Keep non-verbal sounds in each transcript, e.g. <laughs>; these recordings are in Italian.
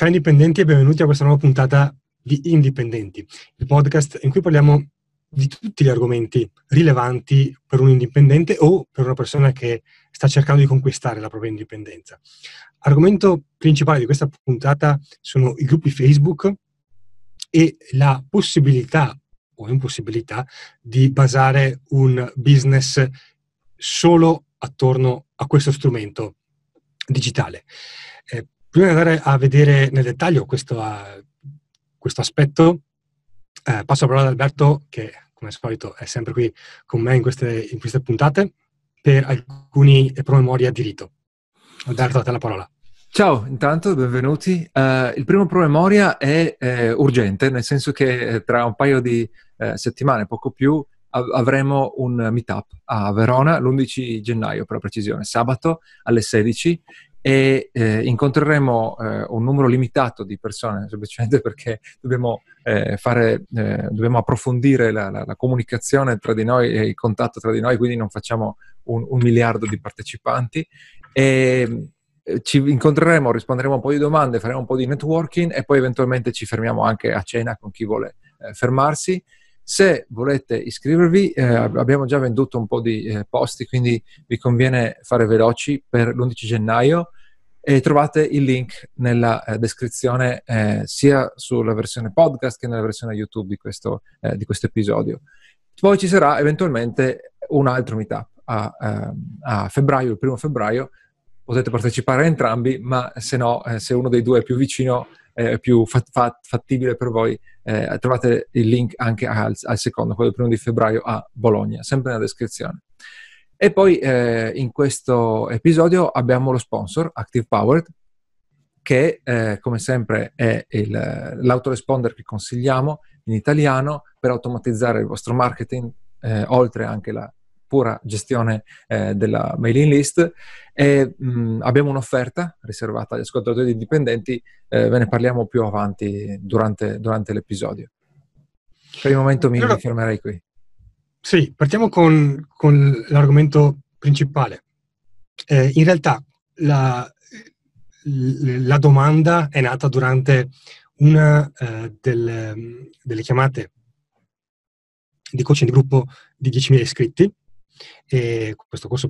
Ciao indipendenti e benvenuti a questa nuova puntata di Indipendenti, il podcast in cui parliamo di tutti gli argomenti rilevanti per un indipendente o per una persona che sta cercando di conquistare la propria indipendenza. Argomento principale di questa puntata sono i gruppi Facebook e la possibilità o impossibilità di basare un business solo attorno a questo strumento digitale. Eh, prima di andare a vedere nel dettaglio questo, uh, questo aspetto, eh, passo la parola ad Alberto, che come al solito è sempre qui con me in queste, in queste puntate, per alcuni promemoria di rito. Alberto, a te la parola. Ciao, intanto benvenuti. Uh, il primo promemoria è eh, urgente, nel senso che eh, tra un paio di eh, settimane, poco più, av- avremo un meetup a Verona l'11 gennaio, per la precisione, sabato alle 16 e eh, incontreremo eh, un numero limitato di persone, semplicemente <laughs> perché dobbiamo, eh, fare, eh, dobbiamo approfondire la, la, la, comunicazione tra di noi e il contatto tra di noi, quindi non facciamo un, un miliardo di partecipanti. E, eh, ci incontreremo, risponderemo a un po' di domande, faremo un po' di networking e poi eventualmente ci fermiamo anche a cena con chi vuole eh, fermarsi. Se volete iscrivervi, eh, abbiamo già venduto un po' di eh, posti, quindi vi conviene fare veloci per l'11 gennaio e trovate il link nella eh, descrizione eh, sia sulla versione podcast che nella versione YouTube di questo, eh, di questo, episodio. Poi ci sarà eventualmente un altro meetup a, ehm, a febbraio, il primo febbraio. Potete partecipare a entrambi, ma se no, eh, se uno dei due è più vicino, è più fat- fat- fattibile per voi, eh, trovate il link anche al, al secondo, quello del primo di febbraio a Bologna, sempre nella descrizione. E poi eh, in questo episodio abbiamo lo sponsor, Active Powered, che eh, come sempre è il, l'autoresponder che consigliamo in italiano per automatizzare il vostro marketing, eh, oltre anche la pura gestione eh, della mailing list. E, mh, abbiamo un'offerta riservata agli ascoltatori indipendenti, eh, ve ne parliamo più avanti durante, durante l'episodio. Per il momento mi, allora, mi fermerei qui. Sì, partiamo con, con l'argomento principale. Eh, in realtà la, la, domanda è nata durante una eh, del, delle chiamate di coaching di gruppo di 10.000 iscritti, e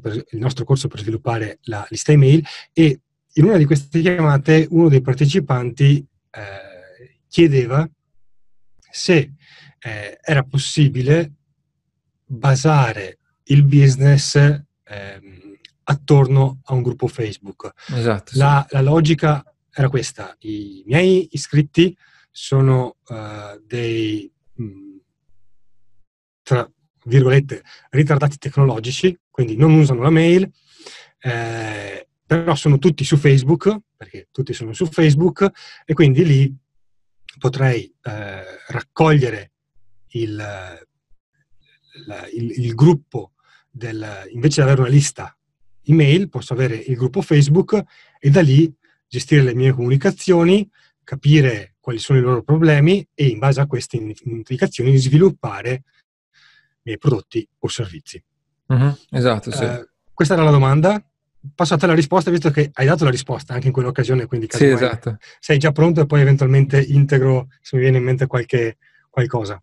per, il nostro corso per sviluppare la lista email e in una di queste chiamate uno dei partecipanti eh, chiedeva se eh, era possibile basare il business ehm, attorno a un gruppo Facebook. Esatto. La, sì. la, logica era questa: i miei iscritti sono uh, dei mh, mm, tra virgolette ritardati tecnologici, quindi non usano la mail, eh, però sono tutti su Facebook, perché tutti sono su Facebook, e quindi lì potrei eh, raccogliere il, la, il, il, gruppo del, invece di avere una lista email, posso avere il gruppo Facebook e da lì gestire le mie comunicazioni, capire quali sono i loro problemi e in base a queste indicazioni sviluppare miei prodotti o servizi. Uh-huh, esatto, sì. Eh, questa era la domanda. Passo a te la risposta, visto che hai dato la risposta anche in quell'occasione, quindi sì, esatto. sei già pronto e poi eventualmente integro se mi viene in mente qualche, qualcosa.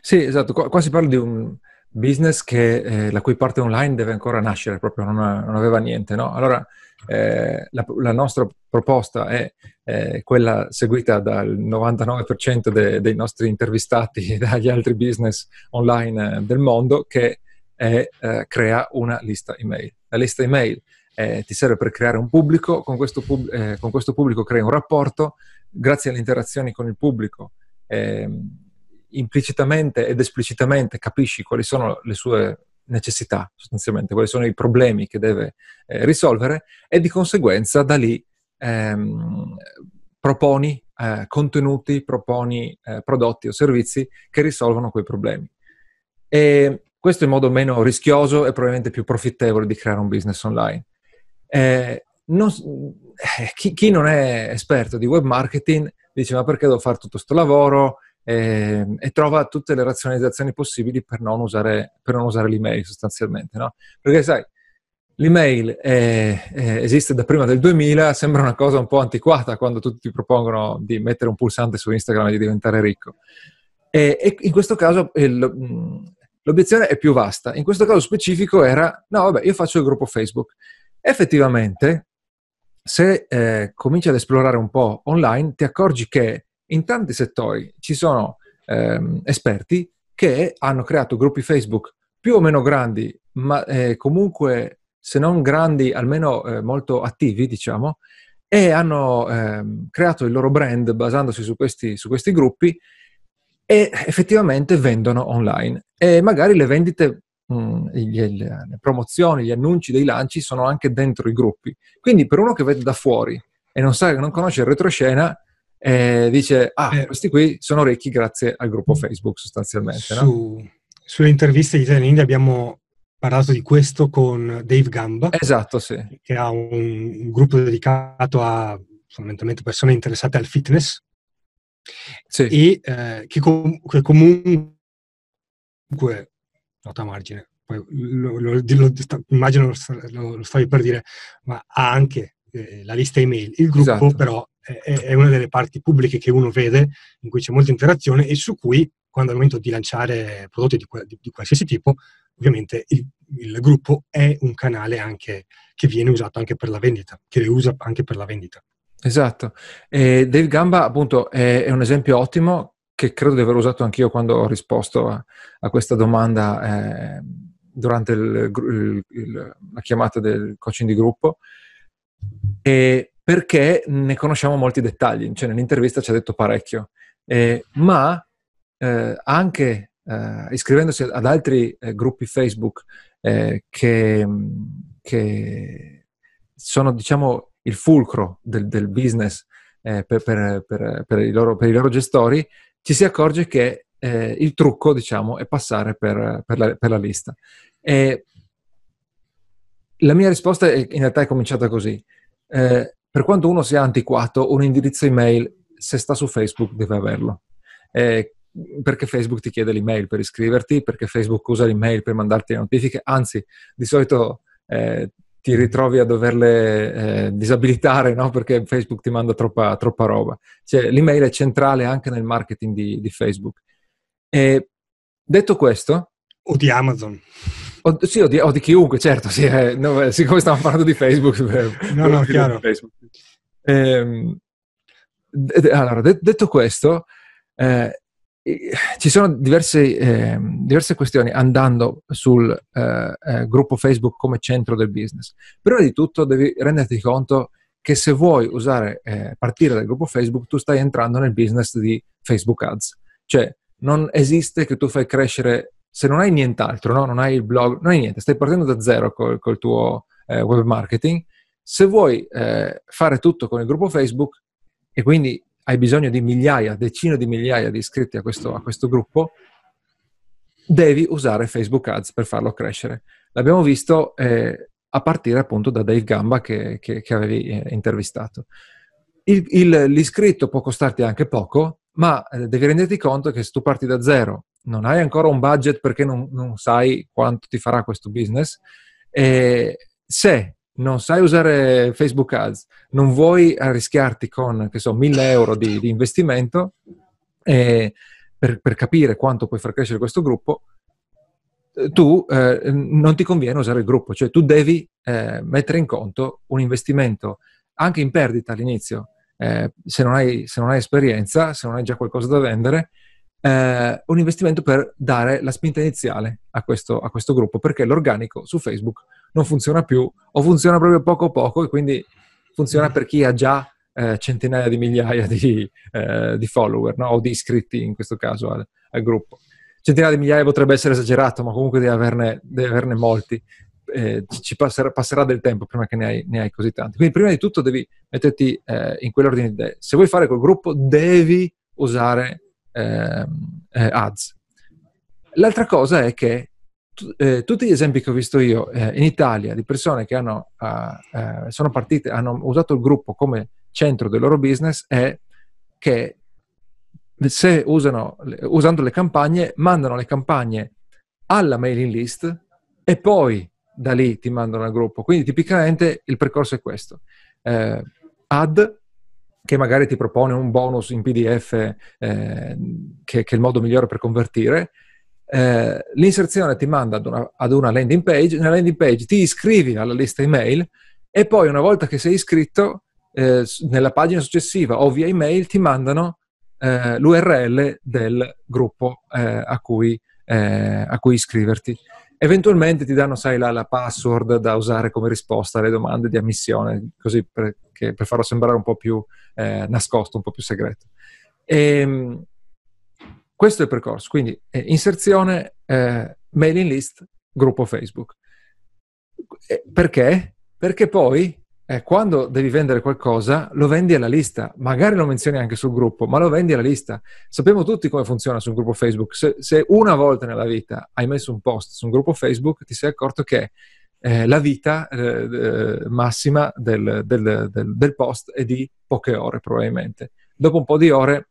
Sì, esatto. Qua, qua si parla di un business che, eh, la cui parte online deve ancora nascere, proprio non, non aveva niente, no? Allora, eh, la, la, nostra proposta è eh, quella seguita dal 99% de, dei nostri intervistati e <laughs> dagli altri business online eh, del mondo, che è, eh, crea una lista email. La lista email ti serve per creare un pubblico, con questo, pub- con questo, pubblico crei un rapporto, grazie alle interazioni con il pubblico ehm, implicitamente ed esplicitamente capisci quali sono le sue necessità, sostanzialmente, quali sono i problemi che deve eh, risolvere e di conseguenza da lì ehm, proponi eh, contenuti, proponi eh, prodotti o servizi che risolvono quei problemi. E questo è il modo meno rischioso e probabilmente più profittevole di creare un business online. Eh, non, eh, chi, chi, non è esperto di web marketing dice ma perché devo fare tutto questo lavoro? E, ehm, e, trova tutte le razionalizzazioni possibili per non usare, per non usare l'email sostanzialmente, no? Perché sai, l'email è, è, esiste da prima del 2000, sembra una cosa un po' antiquata quando tutti ti propongono di mettere un pulsante su Instagram e di diventare ricco. E, e in questo caso il, l'obiezione è più vasta. In questo caso specifico era, no, vabbè, io faccio il gruppo Facebook. Effettivamente, se eh, cominci ad esplorare un po' online, ti accorgi che in tanti settori ci sono ehm, esperti che hanno creato gruppi Facebook più o meno grandi, ma eh, comunque se non grandi, almeno eh, molto attivi, diciamo, e hanno ehm, creato il loro brand basandosi su questi, su questi gruppi e effettivamente vendono online. E magari le vendite, mm, le, le promozioni, gli annunci dei lanci sono anche dentro i gruppi. Quindi per uno che vede da fuori e non sa, non conosce il retroscena, eh, dice, ah, eh, questi qui sono ricchi grazie al gruppo Facebook sostanzialmente. Su, no? Sulle interviste di Italia India abbiamo parlato di questo con Dave Gamba. Esatto, sì. Che ha un, un gruppo dedicato a fondamentalmente persone interessate al fitness. Sì. E eh, che, com- che, comunque, nota a margine, poi lo, lo, lo, immagino lo, stavi per dire, ma ha anche eh, la lista email. Il gruppo esatto. però è, è, una delle parti pubbliche che uno vede, in cui c'è molta interazione e su cui, quando è il momento di lanciare prodotti di, di, di qualsiasi tipo, ovviamente il, il, gruppo è un canale anche che viene usato anche per la vendita, che le usa anche per la vendita. Esatto. E Dave Gamba, appunto, è, è, un esempio ottimo che credo di aver usato anch'io quando ho risposto a, a questa domanda eh, durante il, il, il, la chiamata del coaching di gruppo. E perché ne conosciamo molti dettagli, cioè nell'intervista ci ha detto parecchio, eh, ma eh, anche eh, iscrivendosi ad altri eh, gruppi Facebook eh, che, che, sono, diciamo, il fulcro del, del business eh, per, per, per, i loro, per, i loro, gestori, ci si accorge che eh, il trucco, diciamo, è passare per, la, la, lista. E la mia risposta è, in realtà è cominciata così. Eh, per quanto uno sia antiquato, un indirizzo email, se sta su Facebook, deve averlo. Eh, perché Facebook ti chiede l'email per iscriverti, perché Facebook usa l'email per mandarti le notifiche, anzi, di solito eh, ti ritrovi a doverle eh, disabilitare, no? Perché Facebook ti manda troppa, troppa, roba. Cioè, l'email è centrale anche nel marketing di, di Facebook. E detto questo... O di Amazon. O, sì, o di, o di, chiunque, certo, sì, eh, no, siccome stiamo parlando di Facebook. no, no, chiaro. Facebook. Eh, allora, de- detto questo, eh, ci sono diverse, eh, diverse, questioni andando sul eh, eh, gruppo Facebook come centro del business. Prima di tutto devi renderti conto che se vuoi usare, eh, partire dal gruppo Facebook, tu stai entrando nel business di Facebook Ads. Cioè, non esiste che tu fai crescere, se non hai nient'altro, no? non hai il blog, non hai niente, stai partendo da zero col, col tuo eh, web marketing. Se vuoi eh, fare tutto con il gruppo Facebook e quindi hai bisogno di migliaia, decine di migliaia di iscritti a questo, a questo gruppo, devi usare Facebook Ads per farlo crescere. L'abbiamo visto eh, a partire appunto da Dave Gamba che, che, che avevi eh, intervistato. Il, il, l'iscritto può costarti anche poco, ma eh, devi renderti conto che se tu parti da zero, non hai ancora un budget perché non, non sai quanto ti farà questo business, e se non sai usare Facebook Ads, non vuoi arrischiarti con, che so, 1000 euro di, di investimento eh, per, per, capire quanto puoi far crescere questo gruppo, tu eh, non ti conviene usare il gruppo, cioè tu devi eh, mettere in conto un investimento anche in perdita all'inizio, eh, se non, hai, se non hai esperienza, se non hai già qualcosa da vendere, eh, un investimento per dare la spinta iniziale a questo, a questo, gruppo, perché l'organico su Facebook non funziona più o funziona proprio poco poco e quindi funziona per chi ha già eh, centinaia di migliaia di, eh, di follower no? o di iscritti in questo caso al, al, gruppo. Centinaia di migliaia potrebbe essere esagerato, ma comunque devi averne, devi averne molti. Eh, ci passerà, passerà, del tempo prima che ne hai, ne hai, così tanti. Quindi prima di tutto devi metterti eh, in quell'ordine di idee. Se vuoi fare quel gruppo devi usare eh, ads. L'altra cosa è che eh, tutti gli esempi che ho visto io eh, in Italia di persone che hanno, uh, sono partite, hanno usato il gruppo come centro del loro business è che se usano, usando le campagne, mandano le campagne alla mailing list e poi da lì ti mandano al gruppo. Quindi tipicamente il percorso è questo. Eh, add, che magari ti propone un bonus in PDF eh, che, che, è il modo migliore per convertire. Eh, l'inserzione ti manda ad una, ad una, landing page, nella landing page ti iscrivi alla lista email e poi una volta che sei iscritto eh, nella pagina successiva o via email ti mandano eh, l'URL del gruppo eh, a cui, a cui iscriverti. Eventualmente ti danno, sai, la, la, password da usare come risposta alle domande di ammissione, così per, per farlo sembrare un po' più eh, nascosto, un po' più segreto. E, ehm, questo è il percorso, quindi eh, inserzione, eh, mailing list, gruppo Facebook. perché? Perché poi eh, quando devi vendere qualcosa, lo vendi alla lista. Magari lo menzioni anche sul gruppo, ma lo vendi alla lista. Sappiamo tutti come funziona su un gruppo Facebook. Se, se una volta nella vita hai messo un post su un gruppo Facebook, ti sei accorto che eh, la vita eh, eh massima del, del, del, del, post è di poche ore, probabilmente. Dopo un po' di ore,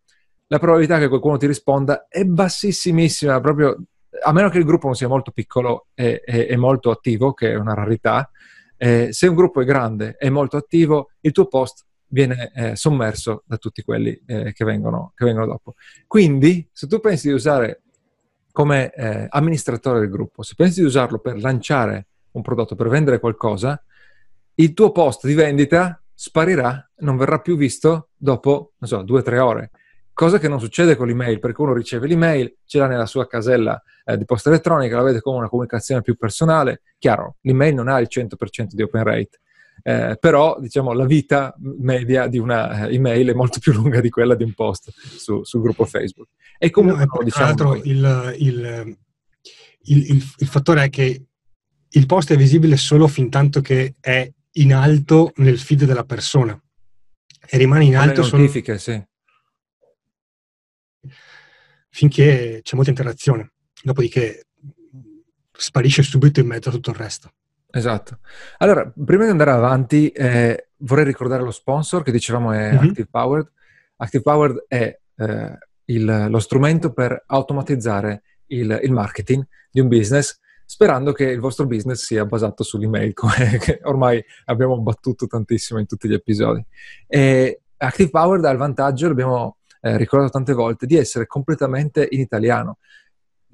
la probabilità che qualcuno ti risponda è bassissimissima, proprio a meno che il gruppo non sia molto piccolo e, e, e molto attivo, che è una rarità eh, se un gruppo è grande e molto attivo, il tuo post viene eh, sommerso da tutti quelli eh, che, vengono, che, vengono, dopo. Quindi, se tu pensi di usare come eh, amministratore del gruppo, se pensi di usarlo per lanciare un prodotto, per vendere qualcosa, il tuo post di vendita sparirà, non verrà più visto dopo, non so, due o tre ore. Cosa che non succede con l'email, perché uno riceve l'email, ce l'ha nella sua casella eh, di posta elettronica, la vede come una comunicazione più personale. Chiaro, l'email non ha il 100% di open rate, eh, però diciamo la vita media di una eh, email è molto più lunga di quella di un post su, sul gruppo Facebook. E comunque, no, diciamo, tra l'altro, il, il, il, il, fattore è che il post è visibile solo fin tanto che è in alto nel feed della persona e rimane in alto solo... notifiche, sì finché c'è molta interazione. Dopodiché sparisce subito in mezzo a tutto il resto. Esatto. Allora, prima di andare avanti, eh, vorrei ricordare lo sponsor che dicevamo è mm-hmm. Active Powered. Active Powered è eh, il, lo strumento per automatizzare il, il, marketing di un business, sperando che il vostro business sia basato sull'email, <laughs> come ormai abbiamo battuto tantissimo in tutti gli episodi. E Active Powered ha il vantaggio, l'abbiamo eh, ricordato tante volte, di essere completamente in italiano.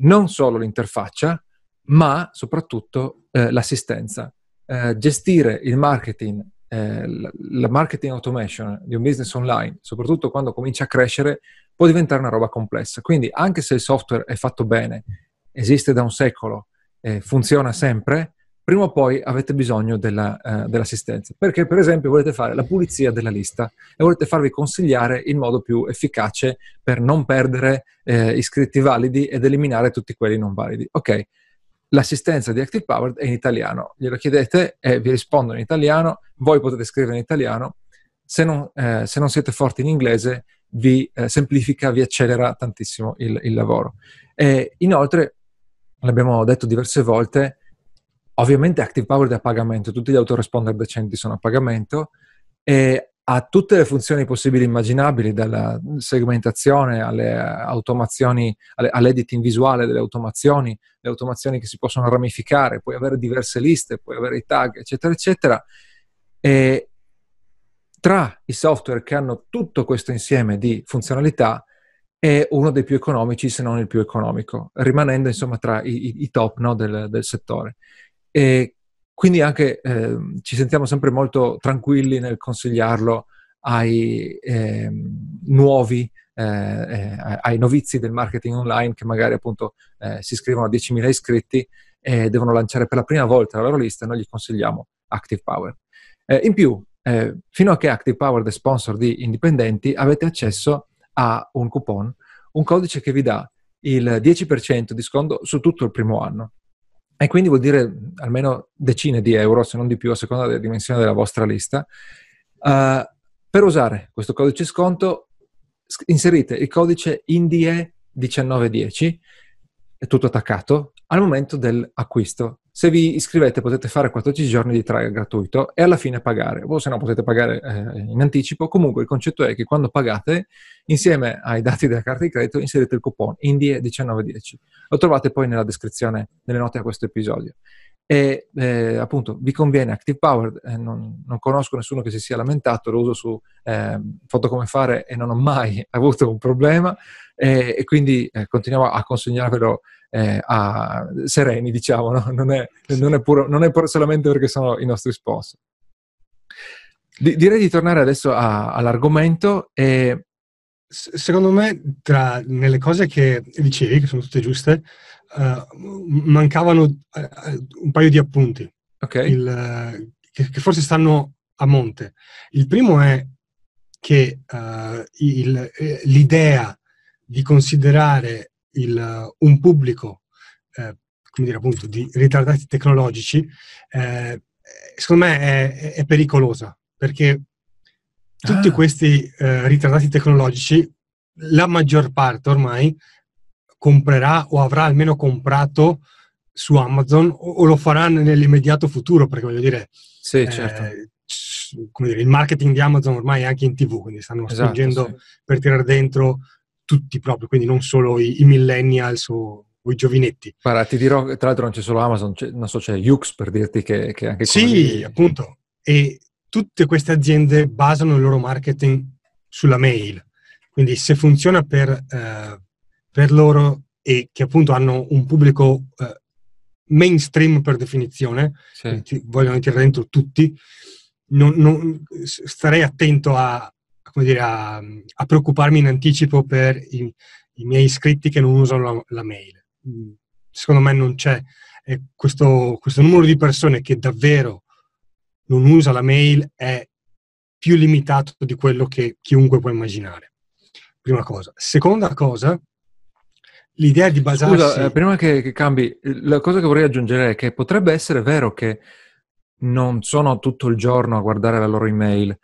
Non solo l'interfaccia, ma soprattutto eh, l'assistenza. Eh, gestire il marketing, eh, la marketing automation di un business online, soprattutto quando comincia a crescere, può diventare una roba complessa. Quindi anche se il software è fatto bene, esiste da un secolo, funziona sempre, prima o poi avete bisogno della, uh, dell'assistenza. Perché, per esempio, volete fare la pulizia della lista e volete farvi consigliare il modo più efficace per non perdere eh, iscritti validi ed eliminare tutti quelli non validi. Ok, l'assistenza di Active Powered è in italiano. Glielo chiedete e vi rispondono in italiano. Voi potete scrivere in italiano. Se non, eh, se non siete forti in inglese, vi eh, semplifica, vi accelera tantissimo il, il lavoro. E inoltre, l'abbiamo detto diverse volte, Ovviamente Active Powered è a pagamento, tutti gli autoresponder decenti sono a pagamento e ha tutte le funzioni possibili e immaginabili, dalla segmentazione alle automazioni, alle, all'editing visuale delle automazioni, le automazioni che si possono ramificare, puoi avere diverse liste, puoi avere i tag, eccetera, eccetera. E tra i software che hanno tutto questo insieme di funzionalità è uno dei più economici, se non il più economico, rimanendo insomma tra i, i top no, del, del settore. E quindi anche eh, ci sentiamo sempre molto tranquilli nel consigliarlo ai eh, nuovi, eh, eh, ai novizi del marketing online che magari appunto eh, si iscrivono a 10.000 iscritti e devono lanciare per la prima volta la loro lista, noi gli consigliamo Active Power. Eh, in più, fino a che Active Power è sponsor di indipendenti, avete accesso a un coupon, un codice che vi dà il 10% di sconto su tutto il primo anno. E quindi vuol dire almeno decine di euro, se non di più, a seconda della dimensione della vostra lista. Uh, per usare questo codice sconto, inserite il codice INDIE1910, è tutto attaccato, al momento dell'acquisto. Se vi iscrivete potete fare 14 giorni di trial gratuito e alla fine pagare, o se no potete pagare eh, in anticipo. Comunque il concetto è che quando pagate, insieme ai dati della carta di credito, inserite il coupon INDIE1910. Lo trovate poi nella descrizione, nelle note a questo episodio. e eh, appunto vi conviene Active Power, eh, non, non, conosco nessuno che si sia lamentato, lo uso su eh, foto come fare e non ho mai <laughs> avuto un problema e quindi eh, continuiamo a consegnarvelo eh, a sereni, diciamo, no? non, è, non, è puro, non, è puro, solamente perché sono i nostri sponsor. Di, direi di tornare adesso a, all'argomento e secondo me, tra nelle cose che dicevi, che sono tutte giuste, uh, mancavano uh, un paio di appunti okay. il, che, che, forse stanno a monte. Il primo è che uh, il, l'idea di considerare il, un pubblico, come dire appunto, di ritardati tecnologici, secondo me è, è pericolosa perché tutti ah. questi eh, ritardati tecnologici, la maggior parte ormai comprerà o avrà almeno comprato su Amazon o, o lo farà nell'immediato futuro, perché voglio dire, sì, eh, certo. come dire, il marketing di Amazon ormai è anche in tv, quindi stanno esatto, spingendo sì. per tirare dentro tutti proprio, quindi non solo i, i millennials o, o, i giovinetti. Guarda, ti dirò, tra l'altro non c'è solo Amazon, c'è, non so, c'è Yux per dirti che, che anche Sì, quelli... appunto. E tutte queste aziende basano il loro marketing sulla mail. Quindi se funziona per, eh, per loro e che appunto hanno un pubblico eh, mainstream per definizione, sì. vogliono tirare dentro tutti, non, non, starei attento a, dire, a, a, preoccuparmi in anticipo per i, i, miei iscritti che non usano la, la mail. Secondo me non c'è questo, questo numero di persone che davvero non usa la mail è più limitato di quello che chiunque può immaginare. Prima cosa. Seconda cosa, l'idea di basarsi... Scusa, eh, prima che, che, cambi, la cosa che vorrei aggiungere è che potrebbe essere vero che non sono tutto il giorno a guardare la loro email,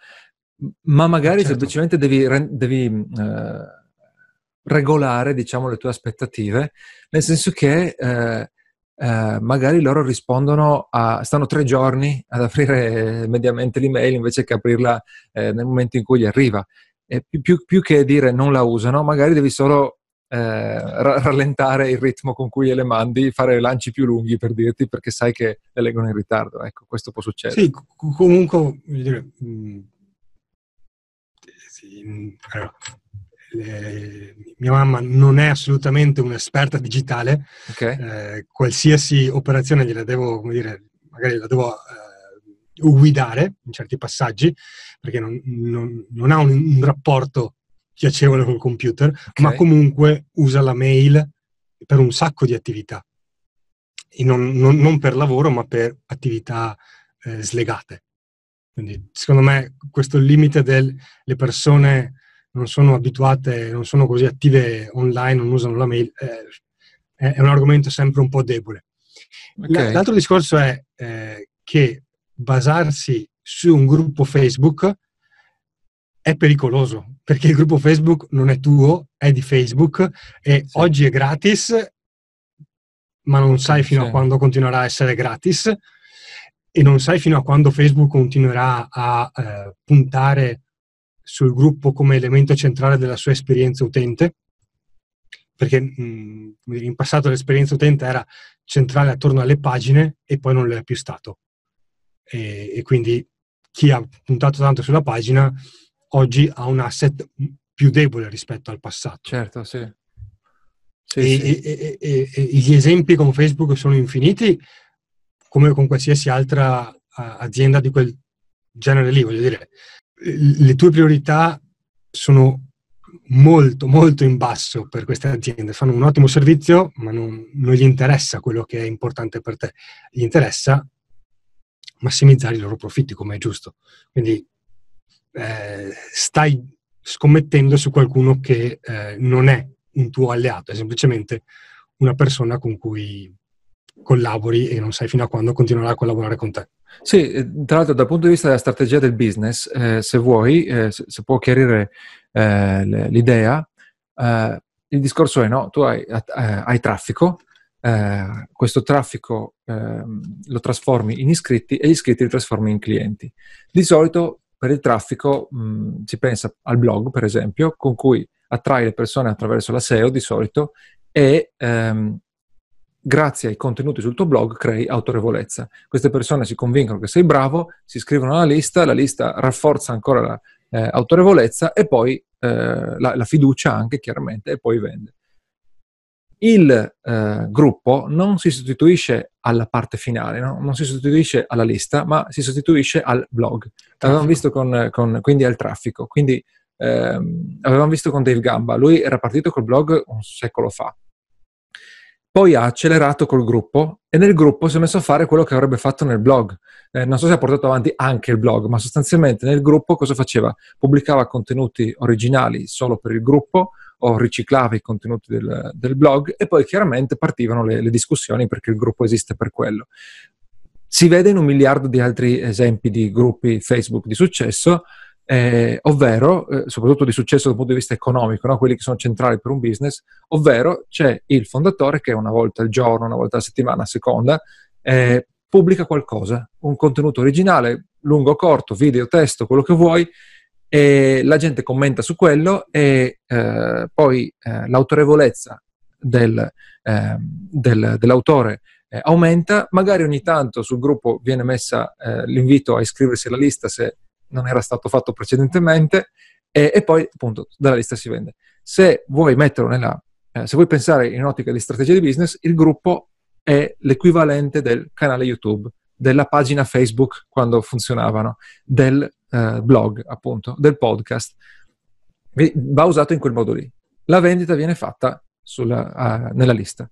ma magari certo. semplicemente devi, devi eh, regolare, diciamo, le tue aspettative, nel senso che eh, eh, magari loro rispondono a, stanno tre giorni ad aprire mediamente l'email invece che aprirla eh, nel momento in cui gli arriva. Più, più, più, che dire non la usano, magari devi solo eh, rallentare il ritmo con cui le mandi, fare lanci più lunghi per dirti perché sai che le leggono in ritardo. Ecco, questo può succedere. Sì, comunque, dire, mh, allora, eh, mia mamma non è assolutamente un'esperta digitale, okay. eh, qualsiasi operazione gliela devo, come dire, magari la devo eh, guidare in certi passaggi, perché non, non, non ha un, un, rapporto piacevole col computer, okay. ma comunque usa la mail per un sacco di attività. Non, non, per lavoro, ma per attività eh, slegate. Quindi, secondo me, questo limite delle persone non sono abituate, non sono così attive online, non usano la mail, eh, è un argomento sempre un po' debole. Okay. L'altro discorso è eh, che basarsi su un gruppo Facebook è pericoloso, perché il gruppo Facebook non è tuo, è di Facebook e sì. oggi è gratis, ma non sai fino sì. a quando continuerà a essere gratis e non sai fino a quando Facebook continuerà a eh, puntare sul gruppo come elemento centrale della sua esperienza utente, perché mh, in passato l'esperienza utente era centrale attorno alle pagine e poi non lo è più stato. E, e quindi chi ha puntato tanto sulla pagina oggi ha un asset più debole rispetto al passato. Certo, sì. sì, e, sì. E, e, gli esempi con Facebook sono infiniti, come con qualsiasi altra azienda di quel genere lì, voglio dire le tue priorità sono molto, molto in basso per queste aziende. Fanno un ottimo servizio, ma non, non gli interessa quello che è importante per te. Gli interessa massimizzare i loro profitti, come è giusto. Quindi eh, stai scommettendo su qualcuno che eh, non è un tuo alleato, è semplicemente una persona con cui collabori e non sai fino a quando continuerà a collaborare con te. Sì, eh, tra l'altro dal punto di vista della strategia del business, eh, se vuoi, eh, se, può chiarire eh, l'idea, eh, il discorso è no, tu hai, eh, hai traffico, questo traffico ehm, lo trasformi in iscritti e gli iscritti li trasformi in clienti. Di solito per il traffico mh, si pensa al blog, per esempio, con cui attrai le persone attraverso la SEO di solito e ehm, grazie ai contenuti sul tuo blog crei autorevolezza. Queste persone si convincono che sei bravo, si iscrivono alla lista, la lista rafforza ancora l'autorevolezza eh, e poi eh, la, la, fiducia anche chiaramente e poi vende. Il eh, gruppo non si sostituisce alla parte finale, no? non si sostituisce alla lista, ma si sostituisce al blog. L'avevamo visto con, con, quindi al traffico. Quindi ehm, avevamo visto con Dave Gamba, lui era partito col blog un secolo fa poi ha accelerato col gruppo e nel gruppo si è messo a fare quello che avrebbe fatto nel blog. Eh, non so se ha portato avanti anche il blog, ma sostanzialmente nel gruppo cosa faceva? Pubblicava contenuti originali solo per il gruppo o riciclava i contenuti del, del blog e poi chiaramente partivano le, le discussioni perché il gruppo esiste per quello. Si vede in un miliardo di altri esempi di gruppi Facebook di successo eh, ovvero, eh, soprattutto di successo dal punto di vista economico, no? quelli che sono centrali per un business, ovvero c'è il fondatore che una volta al giorno, una volta alla settimana, a seconda, eh, pubblica qualcosa, un contenuto originale, lungo, corto, video, testo, quello che vuoi, e la gente commenta su quello e eh, poi eh, l'autorevolezza del, ehm, del, dell'autore eh, aumenta, magari ogni tanto sul gruppo viene messa l'invito a iscriversi alla lista se non era stato fatto precedentemente e, e poi appunto dalla lista si vende. Se vuoi metterlo nella, eh, se vuoi pensare in ottica di strategia di business, il gruppo è l'equivalente del canale YouTube, della pagina Facebook quando funzionavano, del eh, blog appunto, del podcast. Va usato in quel modo lì. La vendita viene fatta sulla, uh, nella lista.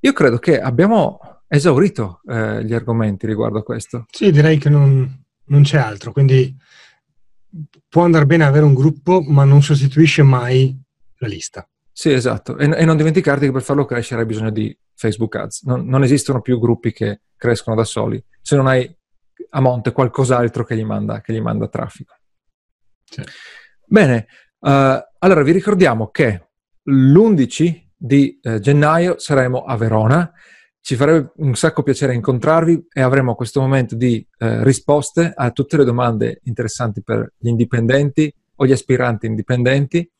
Io credo che abbiamo esaurito eh, gli argomenti riguardo a questo. Sì, direi che non, non c'è altro, quindi può andare bene avere un gruppo, ma non sostituisce mai la lista. Sì, esatto. E, e non dimenticarti che per farlo crescere hai bisogno di Facebook Ads. Non, non, esistono più gruppi che crescono da soli, se non hai a monte qualcos'altro che gli manda, che gli manda traffico. Sì. Bene, uh, allora vi ricordiamo che l'11 di uh, gennaio saremo a Verona ci farebbe un sacco piacere incontrarvi e avremo questo momento di eh, risposte a tutte le domande interessanti per gli indipendenti o gli aspiranti indipendenti.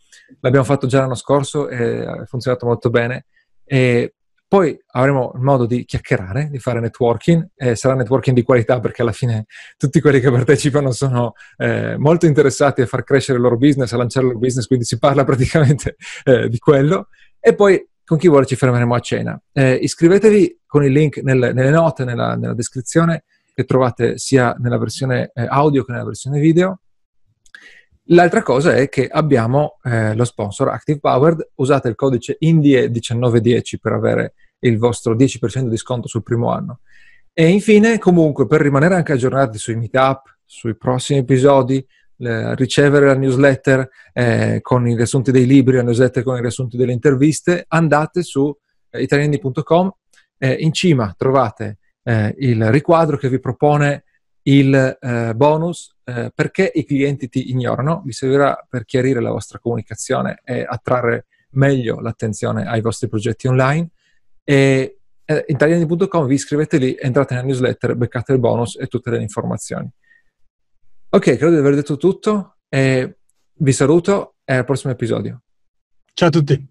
L'abbiamo fatto già l'anno scorso e ha funzionato molto bene. E poi avremo il modo di chiacchierare, di fare networking, e sarà networking di qualità perché alla fine tutti quelli che partecipano sono eh, molto interessati a far crescere il loro business, a lanciare il loro business, quindi si parla praticamente eh, di quello. E poi con chi vuole ci fermeremo a cena. Eh, iscrivetevi con il link nel, nelle note, nella, nella, descrizione, che trovate sia nella versione eh, audio che nella versione video. L'altra cosa è che abbiamo eh, lo sponsor Active Powered, usate il codice INDIE1910 per avere il vostro 10% di sconto sul primo anno. E infine, comunque, per rimanere anche aggiornati sui meetup, sui prossimi episodi, ricevere la newsletter eh, con i riassunti dei libri, la newsletter con i riassunti delle interviste, andate su eh, italiani.com. Eh, in cima trovate eh, il riquadro che vi propone il eh, bonus eh, perché i clienti ti ignorano. Vi servirà per chiarire la vostra comunicazione e attrarre meglio l'attenzione ai vostri progetti online. E italiani.com vi iscrivete lì, entrate nella newsletter, beccate il bonus e tutte le informazioni. Ok, credo di aver detto tutto vi saluto e al prossimo episodio. Ciao a tutti.